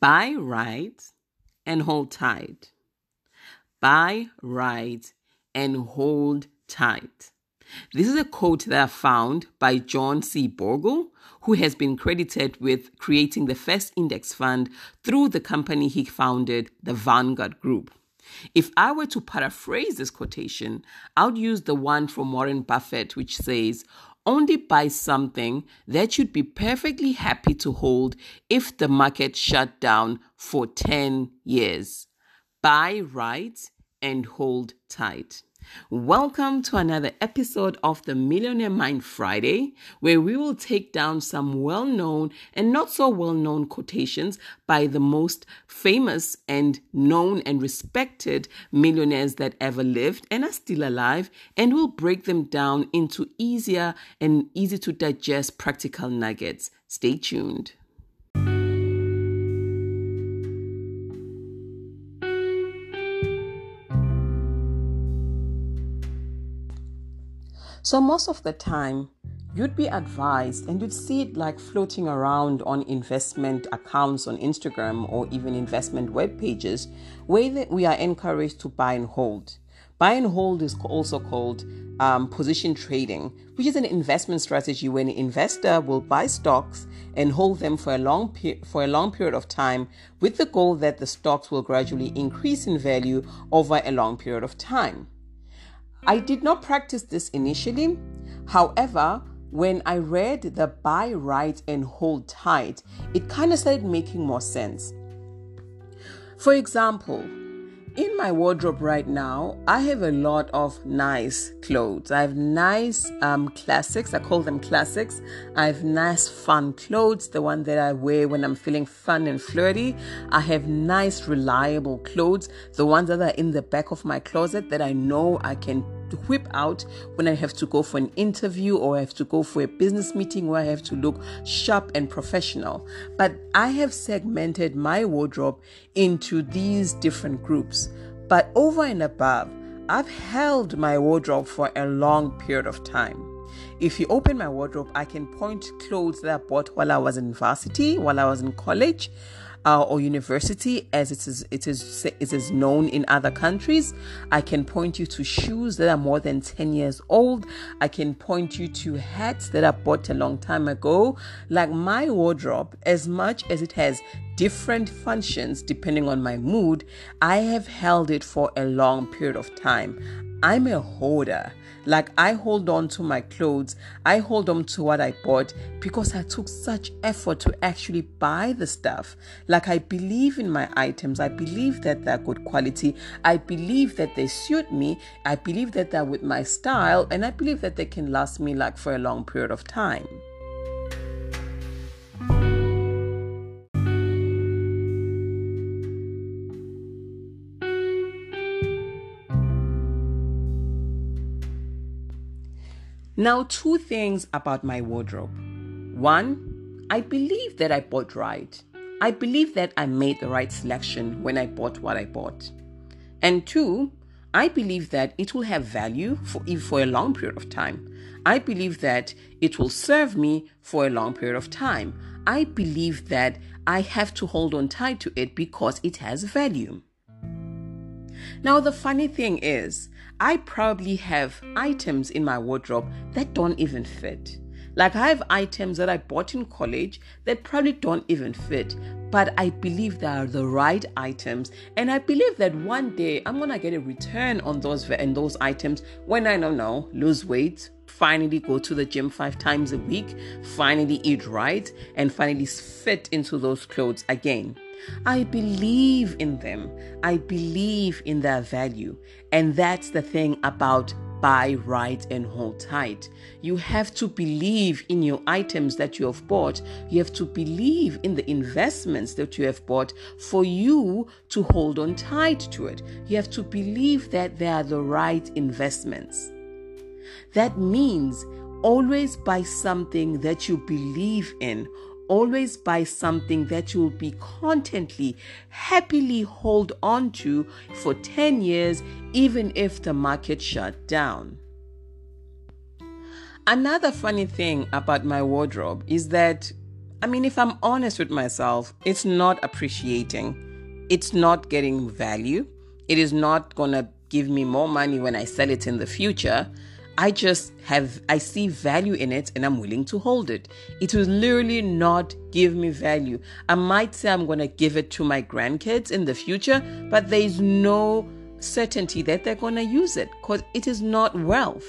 Buy right and hold tight. Buy right and hold tight. This is a quote that I found by John C. Bogle, who has been credited with creating the first index fund through the company he founded, the Vanguard Group. If I were to paraphrase this quotation, I would use the one from Warren Buffett, which says, only buy something that you'd be perfectly happy to hold if the market shut down for 10 years. Buy right and hold tight. Welcome to another episode of the Millionaire Mind Friday, where we will take down some well known and not so well known quotations by the most famous and known and respected millionaires that ever lived and are still alive, and we'll break them down into easier and easy to digest practical nuggets. Stay tuned. So, most of the time, you'd be advised and you'd see it like floating around on investment accounts on Instagram or even investment web pages where we are encouraged to buy and hold. Buy and hold is also called um, position trading, which is an investment strategy where an investor will buy stocks and hold them for a long pe- for a long period of time, with the goal that the stocks will gradually increase in value over a long period of time. I did not practice this initially. However, when I read the buy right and hold tight, it kind of started making more sense. For example, in my wardrobe right now, I have a lot of nice clothes. I have nice um, classics. I call them classics. I have nice fun clothes, the one that I wear when I'm feeling fun and flirty. I have nice, reliable clothes, the ones that are in the back of my closet that I know I can whip out when I have to go for an interview or I have to go for a business meeting where I have to look sharp and professional. But I have segmented my wardrobe into these different groups. But over and above, I've held my wardrobe for a long period of time. If you open my wardrobe, I can point clothes that I bought while I was in varsity, while I was in college uh, or university, as it is it is it is known in other countries. I can point you to shoes that are more than ten years old. I can point you to hats that I bought a long time ago. Like my wardrobe, as much as it has different functions depending on my mood, I have held it for a long period of time. I'm a hoarder. Like I hold on to my clothes, I hold on to what I bought because I took such effort to actually buy the stuff. Like I believe in my items, I believe that they're good quality, I believe that they suit me, I believe that they're with my style, and I believe that they can last me like for a long period of time. Now, two things about my wardrobe. One, I believe that I bought right. I believe that I made the right selection when I bought what I bought. And two, I believe that it will have value for, for a long period of time. I believe that it will serve me for a long period of time. I believe that I have to hold on tight to it because it has value. Now, the funny thing is, I probably have items in my wardrobe that don't even fit. Like I have items that I bought in college that probably don't even fit, but I believe they are the right items, and I believe that one day I'm gonna get a return on those and those items when I don't know lose weight, finally go to the gym five times a week, finally eat right, and finally fit into those clothes again. I believe in them. I believe in their value. And that's the thing about buy right and hold tight. You have to believe in your items that you have bought. You have to believe in the investments that you have bought for you to hold on tight to it. You have to believe that they are the right investments. That means always buy something that you believe in always buy something that you will be contently, happily hold on to for 10 years, even if the market shut down. Another funny thing about my wardrobe is that I mean, if I'm honest with myself, it's not appreciating, it's not getting value, it is not to give me more money when I sell it in the future. I just have, I see value in it and I'm willing to hold it. It will literally not give me value. I might say I'm going to give it to my grandkids in the future, but there's no certainty that they're going to use it because it is not wealth.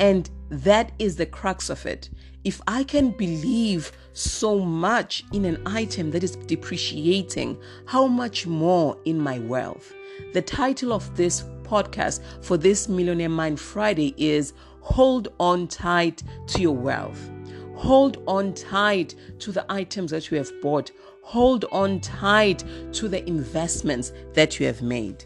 And that is the crux of it. If I can believe so much in an item that is depreciating, how much more in my wealth? The title of this podcast for this Millionaire Mind Friday is Hold On Tight to Your Wealth. Hold on tight to the items that you have bought. Hold on tight to the investments that you have made.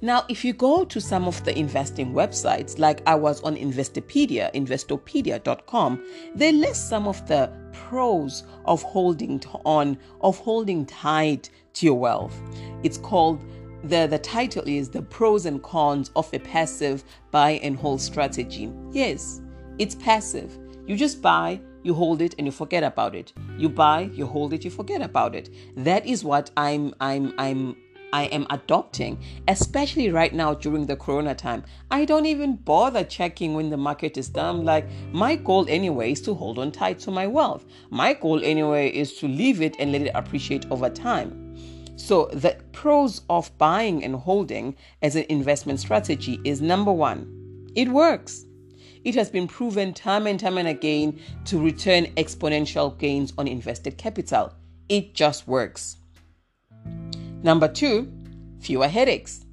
Now, if you go to some of the investing websites, like I was on Investopedia, investopedia.com, they list some of the pros of holding on, of holding tight to your wealth. It's called the, the title is The Pros and Cons of a Passive Buy and Hold Strategy. Yes, it's passive. You just buy, you hold it and you forget about it. You buy, you hold it, you forget about it. That is what I'm I'm I'm I am adopting, especially right now during the corona time. I don't even bother checking when the market is down. Like, my goal anyway is to hold on tight to my wealth. My goal anyway is to leave it and let it appreciate over time. So, the pros of buying and holding as an investment strategy is number one, it works. It has been proven time and time and again to return exponential gains on invested capital. It just works. Number two, fewer headaches.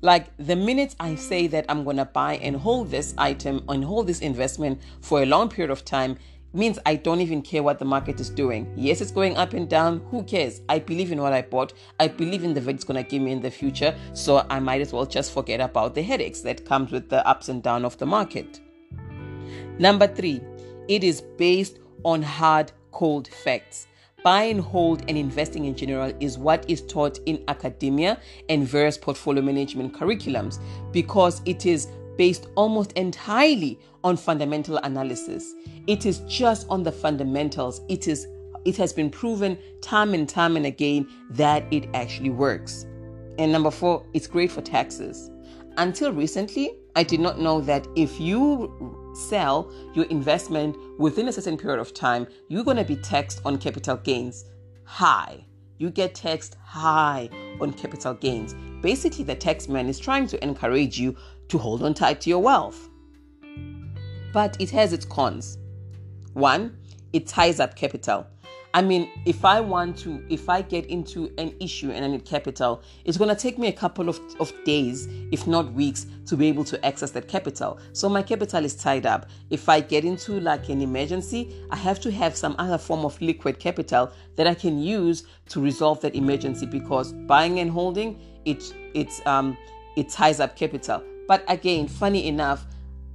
Like the minute I say that I'm going to buy and hold this item and hold this investment for a long period of time, means I don't even care what the market is doing. Yes, it's going up and down. Who cares? I believe in what I bought. I believe in the value it's going to give me in the future. So I might as well just forget about the headaches that comes with the ups and downs of the market. Number three, it is based on hard, cold facts. Buy and hold and investing in general is what is taught in academia and various portfolio management curriculums because it is based almost entirely on fundamental analysis. It is just on the fundamentals. It is it has been proven time and time and again that it actually works. And number 4, it's great for taxes. Until recently, I did not know that if you sell your investment within a certain period of time, you're going to be taxed on capital gains high. You get taxed high on capital gains. Basically, the tax man is trying to encourage you to hold on tight to your wealth. But it has its cons. One, it ties up capital. I mean, if I want to, if I get into an issue and I need capital, it's going to take me a couple of, of days, if not weeks, to be able to access that capital. So my capital is tied up. If I get into like an emergency, I have to have some other form of liquid capital that I can use to resolve that emergency because buying and holding, it, it's, um, it ties up capital. But again, funny enough,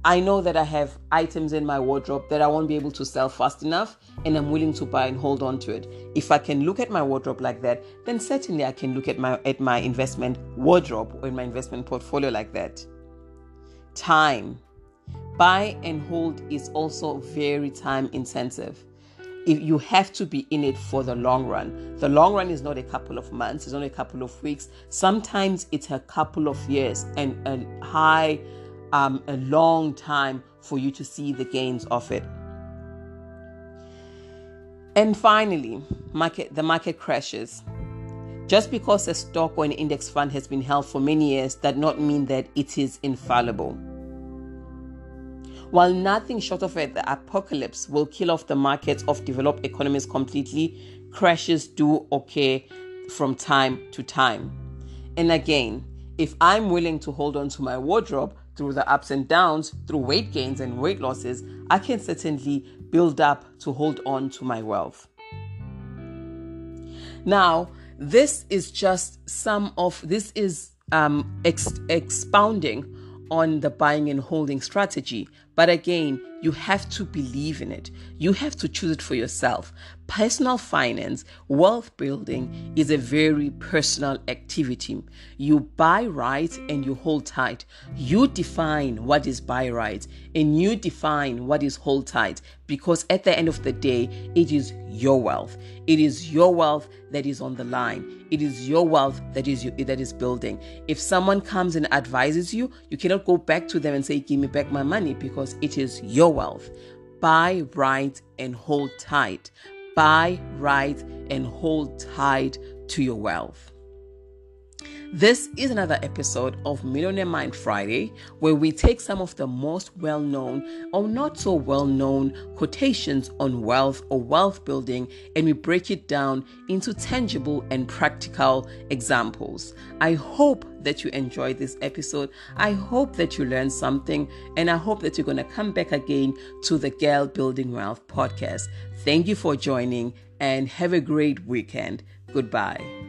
I know that I have items in my wardrobe that I won't be able to sell fast enough, and I'm willing to buy and hold on to it. If I can look at my wardrobe like that, then certainly I can look at my at my investment wardrobe or in my investment portfolio like that. Time. Buy and hold is also very time intensive. If you have to be in it for the long run. The long run is not a couple of months, it's not a couple of weeks. Sometimes it's a couple of years and a high um, a long time for you to see the gains of it. And finally, market the market crashes. Just because a stock or an index fund has been held for many years does not mean that it is infallible. While nothing short of it, the apocalypse will kill off the markets of developed economies completely, crashes do occur from time to time. And again, if I'm willing to hold on to my wardrobe, through the ups and downs, through weight gains and weight losses, I can certainly build up to hold on to my wealth. Now, this is just some of this is um, ex- expounding on the buying and holding strategy. But again, you have to believe in it. You have to choose it for yourself. Personal finance, wealth building is a very personal activity. You buy right and you hold tight. You define what is buy right and you define what is hold tight because at the end of the day, it is your wealth. It is your wealth that is on the line. It is your wealth that is that is building. If someone comes and advises you, you cannot go back to them and say, "Give me back my money," because it is your wealth. Buy right and hold tight. Buy right and hold tight to your wealth. This is another episode of Millionaire Mind Friday, where we take some of the most well known or not so well known quotations on wealth or wealth building and we break it down into tangible and practical examples. I hope that you enjoyed this episode. I hope that you learned something, and I hope that you're going to come back again to the Girl Building Wealth podcast. Thank you for joining and have a great weekend. Goodbye.